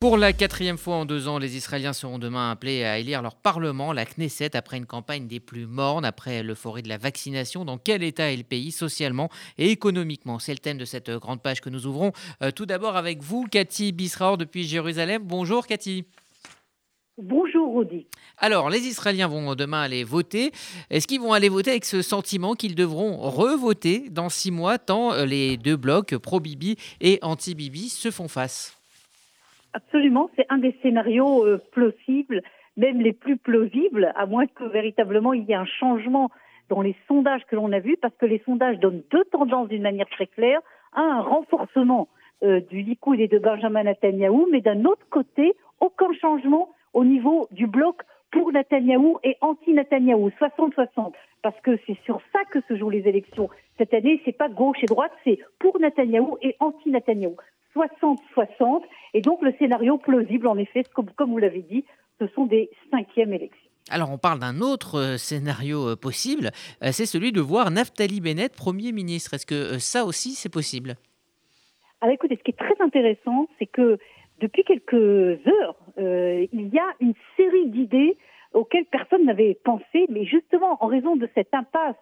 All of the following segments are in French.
Pour la quatrième fois en deux ans, les Israéliens seront demain appelés à élire leur parlement, la Knesset, après une campagne des plus mornes, après l'euphorie de la vaccination. Dans quel état est le pays socialement et économiquement? C'est le thème de cette grande page que nous ouvrons. Euh, tout d'abord avec vous, Cathy Bisraor depuis Jérusalem. Bonjour Cathy. Bonjour Rudy. Alors, les Israéliens vont demain aller voter. Est-ce qu'ils vont aller voter avec ce sentiment qu'ils devront revoter dans six mois, tant euh, les deux blocs, pro-Bibi et anti-Bibi, se font face? Absolument, c'est un des scénarios euh, plausibles, même les plus plausibles, à moins que véritablement il y ait un changement dans les sondages que l'on a vus, parce que les sondages donnent deux tendances d'une manière très claire. Un, renforcement euh, du Likoud et de Benjamin Netanyahu, mais d'un autre côté, aucun changement au niveau du bloc pour Netanyahou et anti-Netanyahou, 60-60, parce que c'est sur ça que se jouent les élections. Cette année, c'est pas gauche et droite, c'est pour Netanyahou et anti-Netanyahou. 60-60. Et donc le scénario plausible, en effet, comme, comme vous l'avez dit, ce sont des cinquièmes élections. Alors on parle d'un autre euh, scénario euh, possible, euh, c'est celui de voir Naftali Bennett Premier ministre. Est-ce que ça aussi c'est possible? Alors écoutez, ce qui est très intéressant, c'est que depuis quelques heures, il y a une série d'idées auxquelles personne n'avait pensé, mais justement en raison de cette impasse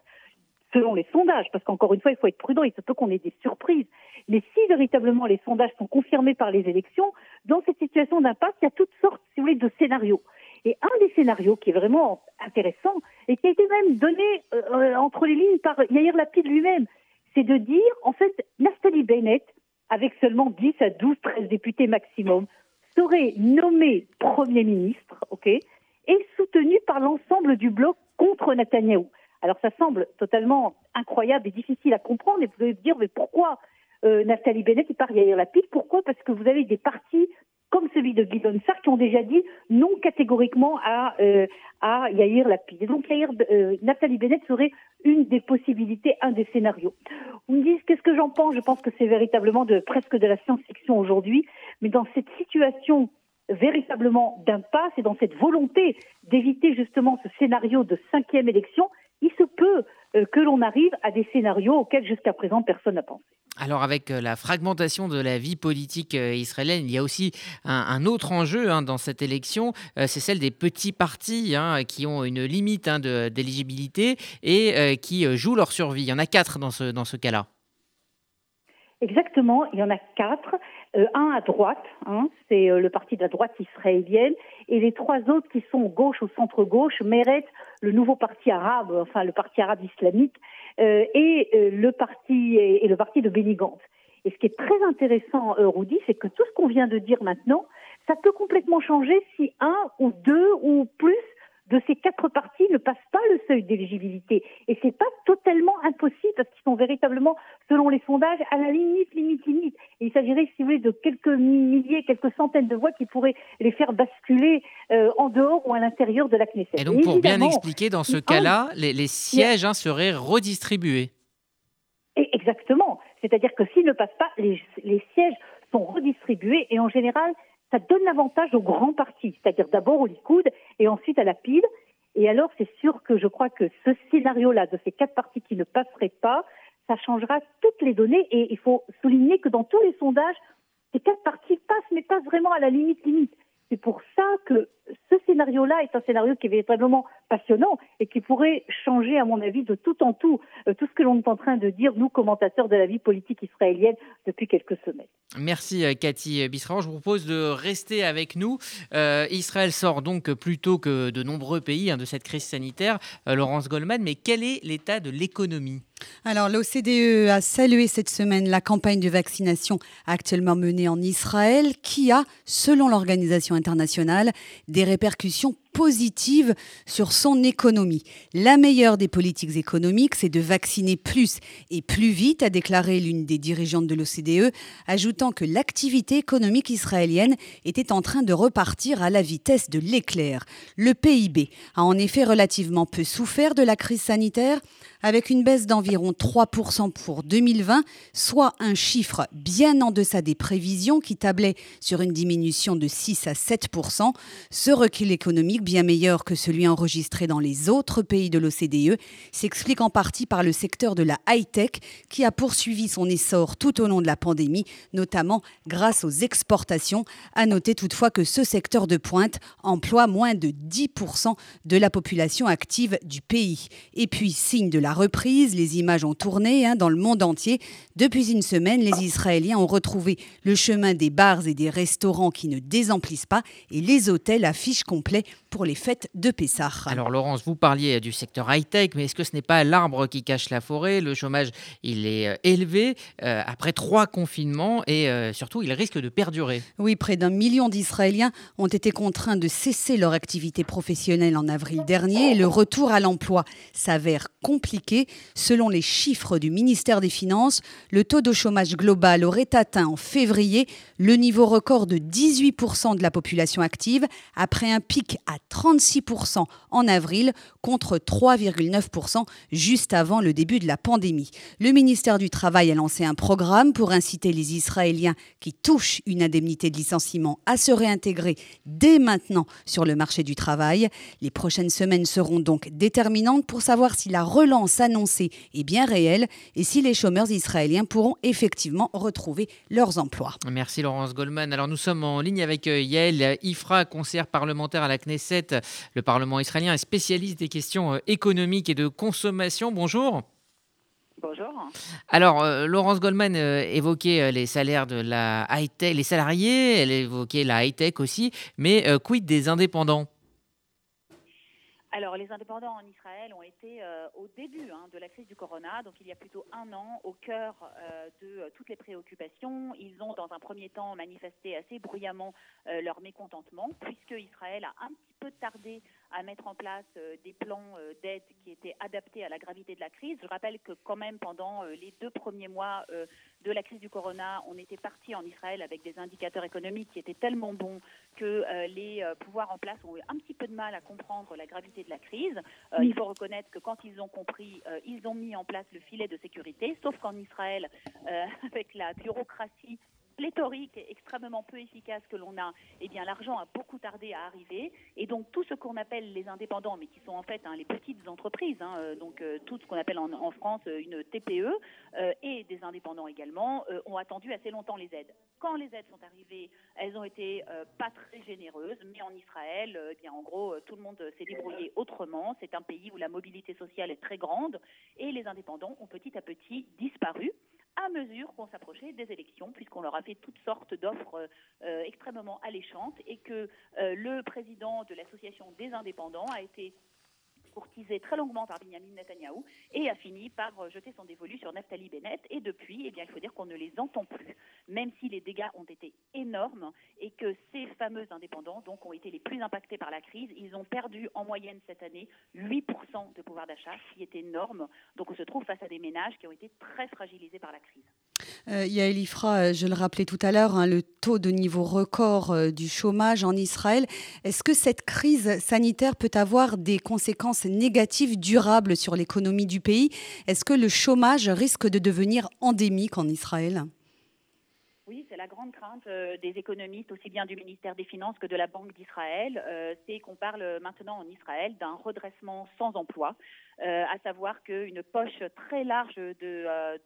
selon les sondages, parce qu'encore une fois, il faut être prudent, il se peut qu'on ait des surprises. Mais si véritablement les sondages sont confirmés par les élections, dans cette situation d'impasse, il y a toutes sortes, si vous voulez, de scénarios. Et un des scénarios qui est vraiment intéressant et qui a été même donné euh, entre les lignes par Yair Lapid lui-même, c'est de dire, en fait, Naftali Bennett, avec seulement 10 à 12, 13 députés maximum, serait nommé Premier ministre, ok, et soutenu par l'ensemble du bloc contre Netanyahou. Alors ça semble totalement incroyable et difficile à comprendre, et vous allez dire, mais pourquoi euh, Nathalie Bennett et par Yair Lapid Pourquoi? Parce que vous avez des partis comme celui de Guy Sarr qui ont déjà dit non catégoriquement à, euh, à Yair Lapid. Et donc euh, Nathalie Bennett serait une des possibilités, un des scénarios. Vous me dites qu'est-ce que j'en pense? Je pense que c'est véritablement de presque de la science-fiction aujourd'hui, mais dans cette situation véritablement d'impasse et dans cette volonté d'éviter justement ce scénario de cinquième élection, se peut euh, que l'on arrive à des scénarios auxquels jusqu'à présent personne n'a pensé. Alors avec euh, la fragmentation de la vie politique euh, israélienne, il y a aussi un, autre enjeu hein, dans cette élection, c'est celle des petits partis hein, qui ont une limite hein, d'éligibilité et qui jouent leur survie. Il y en a quatre dans ce, dans ce cas-là. Exactement, il y en a quatre. Euh, un à droite, hein, c'est euh, le parti de la droite israélienne, et les trois autres qui sont gauche ou centre-gauche, Meret, le nouveau parti arabe, enfin le parti arabe islamique, euh, et le parti et, le parti de Benny Et ce qui est très intéressant, Rudy, c'est que tout ce qu'on vient de dire maintenant, ça peut complètement changer si un ou deux ou plus de ces quatre partis ne passent pas le seuil d'éligibilité. Et c'est pas totalement impossible parce qu'ils sont véritablement, selon les sondages, à la limite, limite, limite. Et il s'agirait, si vous voulez, de quelques milliers, quelques centaines de voix qui pourraient les faire basculer euh, en dehors ou à l'intérieur de la Knesset. Et donc, pour bien expliquer, dans ce cas-là, les, sièges hein, seraient redistribués. exactement. C'est-à-dire que s'ils ne passent pas, les, les sièges sont redistribués et en général, ça donne l'avantage aux grands partis, c'est-à-dire d'abord au Likoud et ensuite à la pile. Et alors, c'est sûr que je crois que ce scénario-là, de ces quatre partis qui ne passeraient pas, ça changera toutes les données. Et il faut souligner que dans tous les sondages, ces quatre partis passent, mais passent vraiment à la limite limite. C'est pour ça que ce scénario-là est un scénario qui est véritablement passionnant et qui pourrait changer, à mon avis, de tout en tout, euh, tout ce que l'on est en train de dire, nous, commentateurs de la vie politique israélienne, depuis quelques semaines. Merci euh, Cathy Bisraor. Je vous propose de rester avec nous. Euh, Israël sort donc plus tôt que de nombreux pays hein, de cette crise sanitaire. Laurence Goldman, mais quel est l'état de l'économie? Alors, l'OCDE a salué cette semaine la campagne de vaccination actuellement menée en Israël, qui a, selon l'organisation internationale, des répercussions positives sur son économie. La meilleure des politiques économiques, c'est de vacciner plus et plus vite, a déclaré l'une des dirigeantes de l'OCDE, ajoutant que l'activité économique israélienne était en train de repartir à la vitesse de l'éclair. Le PIB a en effet relativement peu souffert de la crise sanitaire, avec une baisse d'environ 3% pour 2020, soit un chiffre bien en deçà des prévisions qui tablaient sur une diminution de 6 à 7%. Ce recul économique, bien meilleur que celui enregistré dans les autres pays de l'OCDE, s'explique en partie par le secteur de la high-tech qui a poursuivi son essor tout au long de la pandémie, notamment grâce aux exportations. À noter toutefois que ce secteur de pointe emploie moins de 10% de la population active du pays. Et puis, signe de la reprise, les images ont tourné hein, dans le monde entier. Depuis une semaine, les Israéliens ont retrouvé le chemin des bars et des restaurants qui ne désemplissent pas et les hôtels affichent complet pour les fêtes de Pessah. Alors Laurence, vous parliez du secteur high-tech, mais est-ce que ce n'est pas l'arbre qui cache la forêt? Le chômage, il est euh, élevé euh, après trois confinements et euh, surtout, il risque de perdurer. Oui, près d'un million d'Israéliens ont été contraints de cesser leur activité professionnelle en avril dernier et le retour à l'emploi s'avère compliqué. Selon les chiffres du ministère des Finances, le taux de chômage global aurait atteint en février le niveau record de 18% de la population active après un pic à 36% en avril contre 3,9% juste avant le début de la pandémie. Le ministère du Travail a lancé un programme pour inciter les Israéliens qui touchent une indemnité de licenciement à se réintégrer dès maintenant sur le marché du travail. Les prochaines semaines seront donc déterminantes pour savoir si la relance annoncée est bien réelle et si les chômeurs israéliens pourront effectivement retrouver leurs emplois. Merci Laurence Goldman. Alors nous sommes en ligne avec euh, Yael Ifra, conseillère parlementaire à la Knesset. Le Parlement israélien est spécialiste des questions euh, économiques et de consommation. Bonjour. Bonjour. Alors, euh, Laurence Goldman évoquait les salaires de la high-tech, les salariés, elle évoquait la high-tech aussi, mais quid des indépendants? Alors, les indépendants en Israël ont été euh, au début hein, de la crise du corona, donc il y a plutôt un an, au cœur euh, de euh, toutes les préoccupations. Ils ont, dans un premier temps, manifesté assez bruyamment leur mécontentement, puisque Israël a un petit peu tardé à mettre en place des plans d'aide qui étaient adaptés à la gravité de la crise. Je rappelle que quand même, pendant les deux premiers mois de la crise du corona, on était parti en Israël avec des indicateurs économiques qui étaient tellement bons que les pouvoirs en place ont eu un petit peu de mal à comprendre la gravité de la crise. Euh, il faut reconnaître que quand ils ont compris, euh, ils ont mis en place le filet de sécurité, sauf qu'en Israël, euh, avec la bureaucratie pléthorique extrêmement peu efficace que l'on a, eh bien l'argent a beaucoup tardé à arriver. Et donc tout ce qu'on appelle les indépendants, mais qui sont en fait hein, les petites entreprises, hein, euh, donc euh, tout ce qu'on appelle en, France euh, une TPE et des indépendants également, ont attendu assez longtemps les aides. Quand les aides sont arrivées, elles ont été pas très généreuses, mais en Israël, eh bien en gros tout le monde s'est débrouillé autrement. C'est un pays où la mobilité sociale est très grande et les indépendants ont petit à petit disparu à mesure qu'on s'approchait des élections, puisqu'on leur a fait toutes sortes d'offres euh, extrêmement alléchantes et que euh, le président de l'association des indépendants a été courtisé très longuement par Benjamin Netanyahou et a fini par euh, jeter son dévolu sur Naftali Bennett. Et depuis, eh bien, il faut dire qu'on ne les entend plus, même si les dégâts ont été énormes et que ces fameux indépendants donc, ont été les plus impactés par la crise. Ils ont perdu en moyenne cette année 8% de pouvoir d'achat, ce qui est énorme. Donc on se trouve face à des ménages qui ont été très fragilisés par la crise. Euh, euh, je le rappelais tout à l'heure, hein, le taux de niveau record euh, du chômage en Israël. Est-ce que cette crise sanitaire peut avoir des conséquences négatives durables sur l'économie du pays? Est-ce que le chômage risque de devenir endémique en Israël? La grande crainte des économistes, aussi bien du ministère des Finances que de la Banque d'Israël. c'est qu'on parle maintenant en Israël d'un redressement sans emploi. Euh, à savoir qu'une poche très large euh,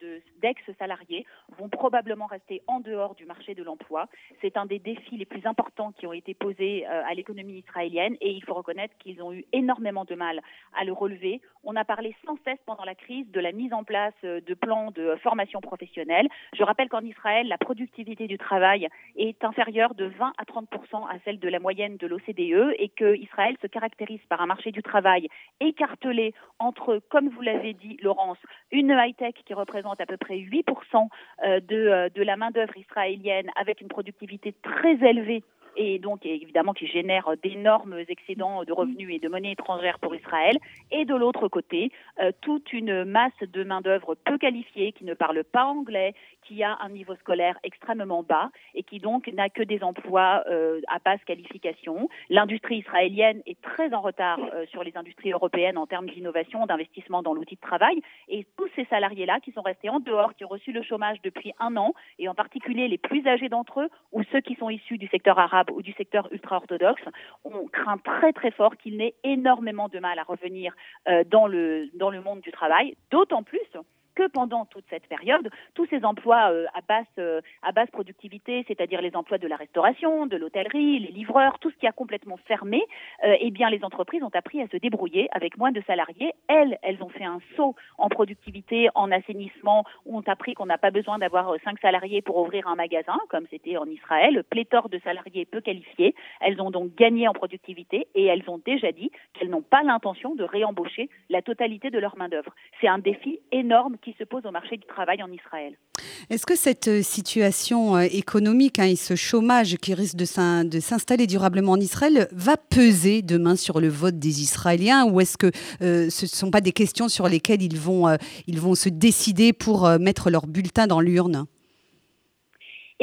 d'ex-salariés vont probablement rester en dehors du marché de l'emploi. C'est un des défis les plus importants qui ont été posés euh, à l'économie israélienne et il faut reconnaître qu'ils ont eu énormément de mal à le relever. On a parlé sans cesse pendant la crise de la mise en place de plans de formation professionnelle. Je rappelle qu'en Israël, la productivité du travail est inférieure de 20 à 30% à celle de la moyenne de l'OCDE et que Israël se caractérise par un marché du travail écartelé entre, comme vous l'avez dit, Laurence, une high-tech qui représente à peu près 8% euh, de, euh, de la main-d'œuvre israélienne avec une productivité très élevée et donc évidemment qui génère d'énormes excédents de revenus et de monnaie étrangère pour Israël, et de l'autre côté, toute une masse de main-d'œuvre peu qualifiée qui ne parle pas anglais, qui a un niveau scolaire extrêmement bas et qui donc n'a que des emplois euh, à basse qualification. L'industrie israélienne est très en retard euh, sur les industries européennes en termes d'innovation, d'investissement dans l'outil de travail. Et tous ces salariés-là qui sont restés en dehors, qui ont reçu le chômage depuis un an, et en particulier les plus âgés d'entre eux ou ceux qui sont issus du secteur arabe ou du secteur ultra-orthodoxe, on craint très très fort qu'ils n'aient énormément de mal à revenir euh, dans le monde du travail, d'autant plus que pendant toute cette période, tous ces emplois euh, à, basse, euh, à basse productivité, c'est-à-dire les emplois de la restauration, de l'hôtellerie, les livreurs, tout ce qui a complètement fermé, euh, eh bien les entreprises ont appris à se débrouiller avec moins de salariés. Elles, elles ont fait un saut en productivité, en assainissement, ont appris qu'on n'a pas besoin d'avoir cinq salariés pour ouvrir un magasin, comme c'était en Israël, pléthore de salariés peu qualifiés. Elles ont donc gagné en productivité et elles ont déjà dit qu'elles n'ont pas l'intention de réembaucher la totalité de leur main-d'œuvre. C'est un défi énorme qui se pose au marché du travail en Israël. Est-ce que cette euh, situation euh, économique hein, et ce chômage qui risque de s'installer durablement en Israël va peser demain sur le vote des Israéliens ou est-ce que euh, ce ne sont pas des questions sur lesquelles ils vont, ils vont se décider pour mettre leur bulletin dans l'urne?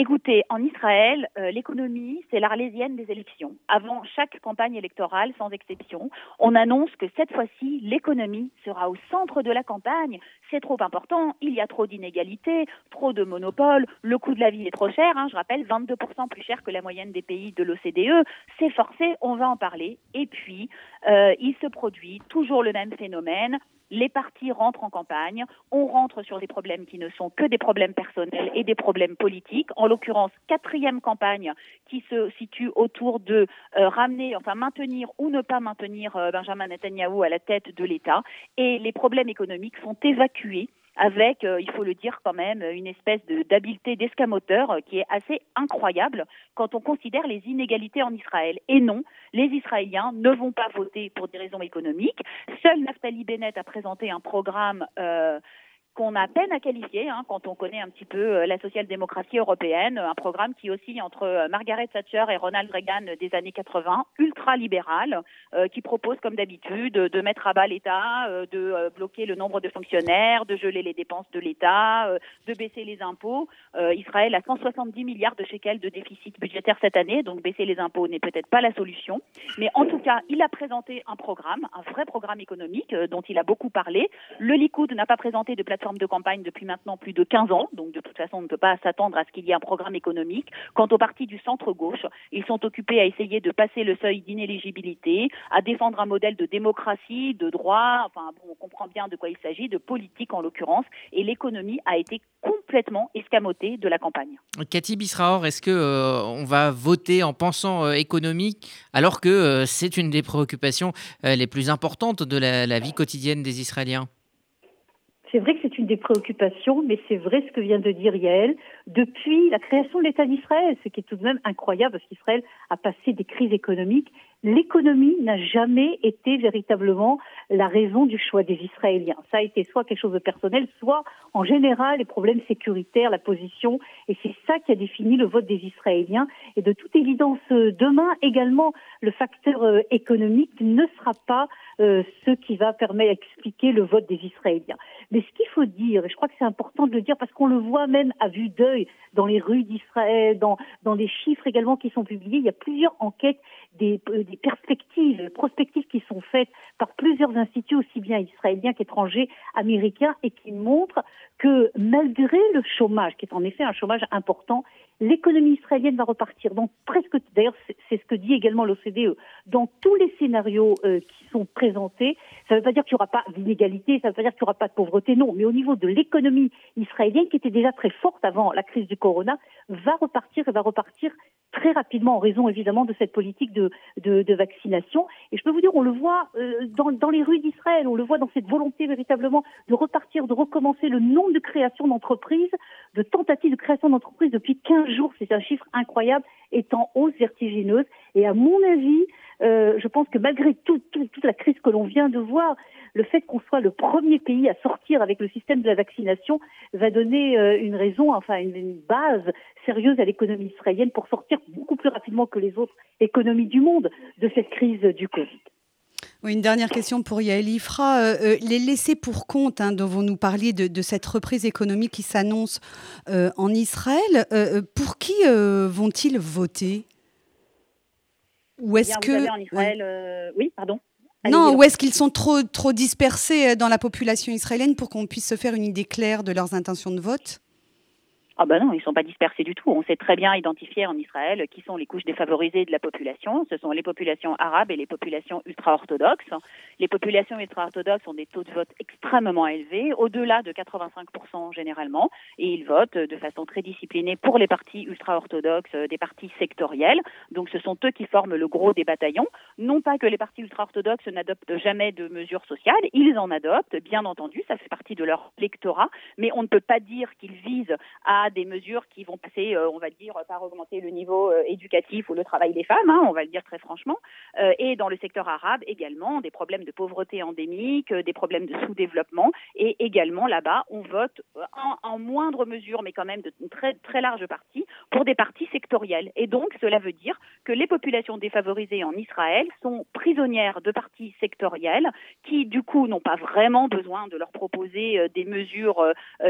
Écoutez, en Israël, euh, l'économie, c'est l'arlésienne des élections. Avant chaque campagne électorale, sans exception, on annonce que cette fois-ci, l'économie sera au centre de la campagne. C'est trop important, il y a trop d'inégalités, trop de monopoles, le coût de la vie est trop cher, hein, je rappelle, 22% plus cher que la moyenne des pays de l'OCDE. C'est forcé, on va en parler. Et puis, euh, il se produit toujours le même phénomène les partis rentrent en campagne, on rentre sur des problèmes qui ne sont que des problèmes personnels et des problèmes politiques. En l'occurrence, quatrième campagne qui se situe autour de euh, ramener, enfin maintenir ou ne pas maintenir euh, Benjamin Netanyahu à la tête de l'État. Et les problèmes économiques sont évacués avec, euh, il faut le dire quand même, une espèce d'habileté d'escamoteur qui est assez incroyable quand on considère les inégalités en Israël. Et non, les Israéliens ne vont pas voter pour des raisons économiques. Seul Naftali Bennett a présenté un programme euh, qu'on a peine à qualifier hein, quand on connaît un petit peu euh, la social-démocratie européenne, un programme qui oscille entre euh, Margaret Thatcher et Ronald Reagan des années 80, ultra-libéral, euh, qui propose comme d'habitude de mettre à bas l'État, de bloquer le nombre de fonctionnaires, de geler les dépenses de l'État, de baisser les impôts. Israël a 170 milliards de shekels de déficit budgétaire cette année, donc baisser les impôts n'est peut-être pas la solution. Mais en tout cas, il a présenté un programme, un vrai programme économique dont il a beaucoup parlé. Le Likoud n'a pas présenté de plateforme de campagne depuis maintenant plus de 15 ans, donc de toute façon on ne peut pas s'attendre à ce qu'il y ait un programme économique. Quant aux partis du centre-gauche, ils sont occupés à essayer de passer le seuil d'inéligibilité, à défendre un modèle de démocratie, de droit, enfin on comprend bien de quoi il s'agit, de politique en l'occurrence, et l'économie a été complètement escamotée de la campagne. Cathy Bisraor, est-ce que euh, on va voter en pensant euh, économique alors que euh, c'est une des préoccupations les plus importantes de la vie quotidienne des Israéliens? C'est vrai que c'est une des préoccupations, mais c'est vrai ce que vient de dire Yael. Depuis la création de l'État d'Israël, ce qui est tout de même incroyable, parce qu'Israël a passé des crises économiques, l'économie n'a jamais été véritablement la raison du choix des Israéliens. Ça a été soit quelque chose de personnel, soit en général les problèmes sécuritaires, la position, et c'est ça qui a défini le vote des Israéliens. Et de toute évidence, demain également, le facteur euh, économique ne sera pas euh, ce qui va permettre d'expliquer le vote des Israéliens. Mais ce qu'il faut dire, et je crois que c'est important de le dire parce qu'on le voit même à vue d'œil dans les rues d'Israël, dans, dans les chiffres également qui sont publiés, il y a plusieurs enquêtes, des, euh, des perspectives, prospectives qui sont faites par plusieurs instituts, aussi bien israéliens qu'étrangers, américains, et qui montrent que malgré le chômage, qui est en effet un chômage important, l'économie israélienne va repartir. Donc presque, d'ailleurs, c'est ce que dit également l'OCDE. Dans tous les scénarios euh, qui sont présentés, ça ne veut pas dire qu'il n'y aura pas d'inégalité, ça ne veut pas dire qu'il n'y aura pas de pauvreté, non. Mais au niveau de l'économie israélienne, qui était déjà très forte avant la crise du corona, va repartir et va repartir très rapidement en raison évidemment de cette politique de, vaccination. Et je peux vous dire, on le voit euh, dans, dans les rues d'Israël, on le voit dans cette volonté véritablement de repartir, de recommencer le nombre de créations d'entreprises, de tentatives de création d'entreprises depuis 15 jours, c'est un chiffre incroyable, est en hausse vertigineuse. Et à mon avis, euh, je pense que malgré toute la crise que l'on vient de voir, le fait qu'on soit le premier pays à sortir avec le système de la vaccination va donner euh, une raison, enfin une, base sérieuse à l'économie israélienne pour sortir beaucoup plus rapidement que les autres économies du monde de cette crise du Covid. Oui, une dernière question pour Yael Ifra. Euh, les laissés pour compte hein, dont vous nous parliez de, cette reprise économique qui s'annonce en Israël, pour qui vont-ils voter? Ou est-ce que en Israël, oui, pardon. Non, ou est-ce qu'ils sont trop, trop dispersés euh, dans la population israélienne pour qu'on puisse se faire une idée claire de leurs intentions de vote? Ah ben non, ils ne sont pas dispersés du tout. On sait très bien identifier en Israël qui sont les couches défavorisées de la population. Ce sont les populations arabes et les populations ultra-orthodoxes. Les populations ultra-orthodoxes ont des taux de vote extrêmement élevés, au-delà de 85% généralement, et ils votent de façon très disciplinée pour les partis ultra-orthodoxes, des partis sectoriels. Donc ce sont eux qui forment le gros des bataillons. Non pas que les partis ultra-orthodoxes n'adoptent jamais de mesures sociales, ils en adoptent, bien entendu, ça fait partie de leur lectorat, mais on ne peut pas dire qu'ils visent à des mesures qui vont passer, euh, on va dire, par augmenter le niveau euh, éducatif ou le travail des femmes, hein, on va le dire très franchement, euh, et dans le secteur arabe également, des problèmes de pauvreté endémique, des problèmes de sous-développement, et également là-bas, on vote en, moindre mesure, mais quand même de très, très large partie, pour des partis sectoriels. Et donc, cela veut dire que les populations défavorisées en Israël sont prisonnières de partis sectoriels qui, du coup, n'ont pas vraiment besoin de leur proposer des mesures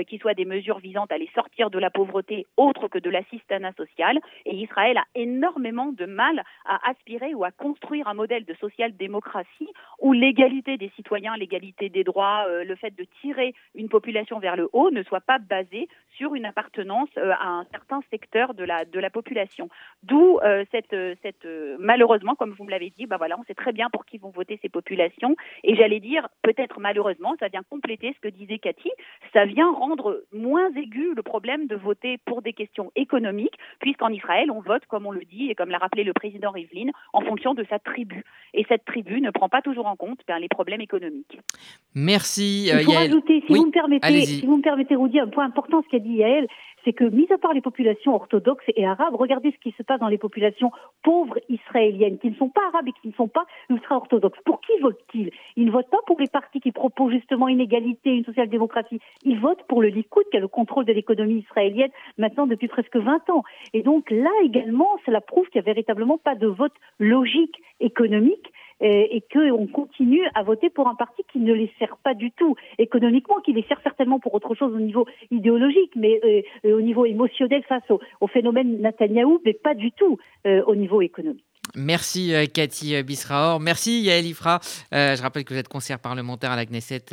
qui soient des mesures visant à les sortir de la pauvreté autre que de l'assistanat social. Et Israël a énormément de mal à aspirer ou à construire un modèle de social-démocratie où l'égalité des citoyens, l'égalité des droits, euh, le fait de tirer une population vers le haut ne soit pas basé sur une appartenance euh, à un certain secteur de la, de la population. D'où euh, cette, cette malheureusement, comme vous me l'avez dit, bah voilà, on sait très bien pour qui vont voter ces populations. Et j'allais dire, peut-être malheureusement, ça vient compléter ce que disait Cathy, ça vient rendre moins aigu le problème de voter pour des questions économiques, puisqu'en Israël, on vote, comme on le dit, et comme l'a rappelé le président Rivlin, en fonction de sa tribu. Et cette tribu ne prend pas toujours en compte ben, les problèmes économiques. Merci. Il faut rajouter, si, vous me permettez, si vous me permettez, Rudy, un point important, ce qu'a dit Yael, c'est que, mis à part les populations orthodoxes et arabes, regardez ce qui se passe dans les populations pauvres israéliennes, qui ne sont pas arabes et qui ne sont pas ultra-orthodoxes. Pour qui votent-ils? Ils ne votent pas pour les partis qui proposent justement une égalité, une social-démocratie. Ils votent pour le Likoud, qui a le contrôle de l'économie israélienne maintenant depuis presque 20 ans. Et donc là également, cela prouve qu'il n'y a véritablement pas de vote logique économique et qu'on continue à voter pour un parti qui ne les sert pas du tout économiquement, qui les sert certainement pour autre chose au niveau idéologique, mais euh, au niveau émotionnel face au, phénomène Netanyahou, mais pas du tout euh, au niveau économique. Merci euh, Cathy Bisraor. Merci Yael Ifra. je rappelle que vous êtes conseillère parlementaire à la Knesset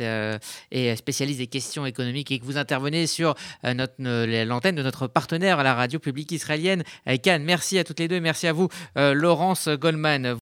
et spécialiste des questions économiques et que vous intervenez sur l'antenne de notre partenaire à la radio publique israélienne Cannes. Merci à toutes les deux. Merci à vous Laurence Goldman.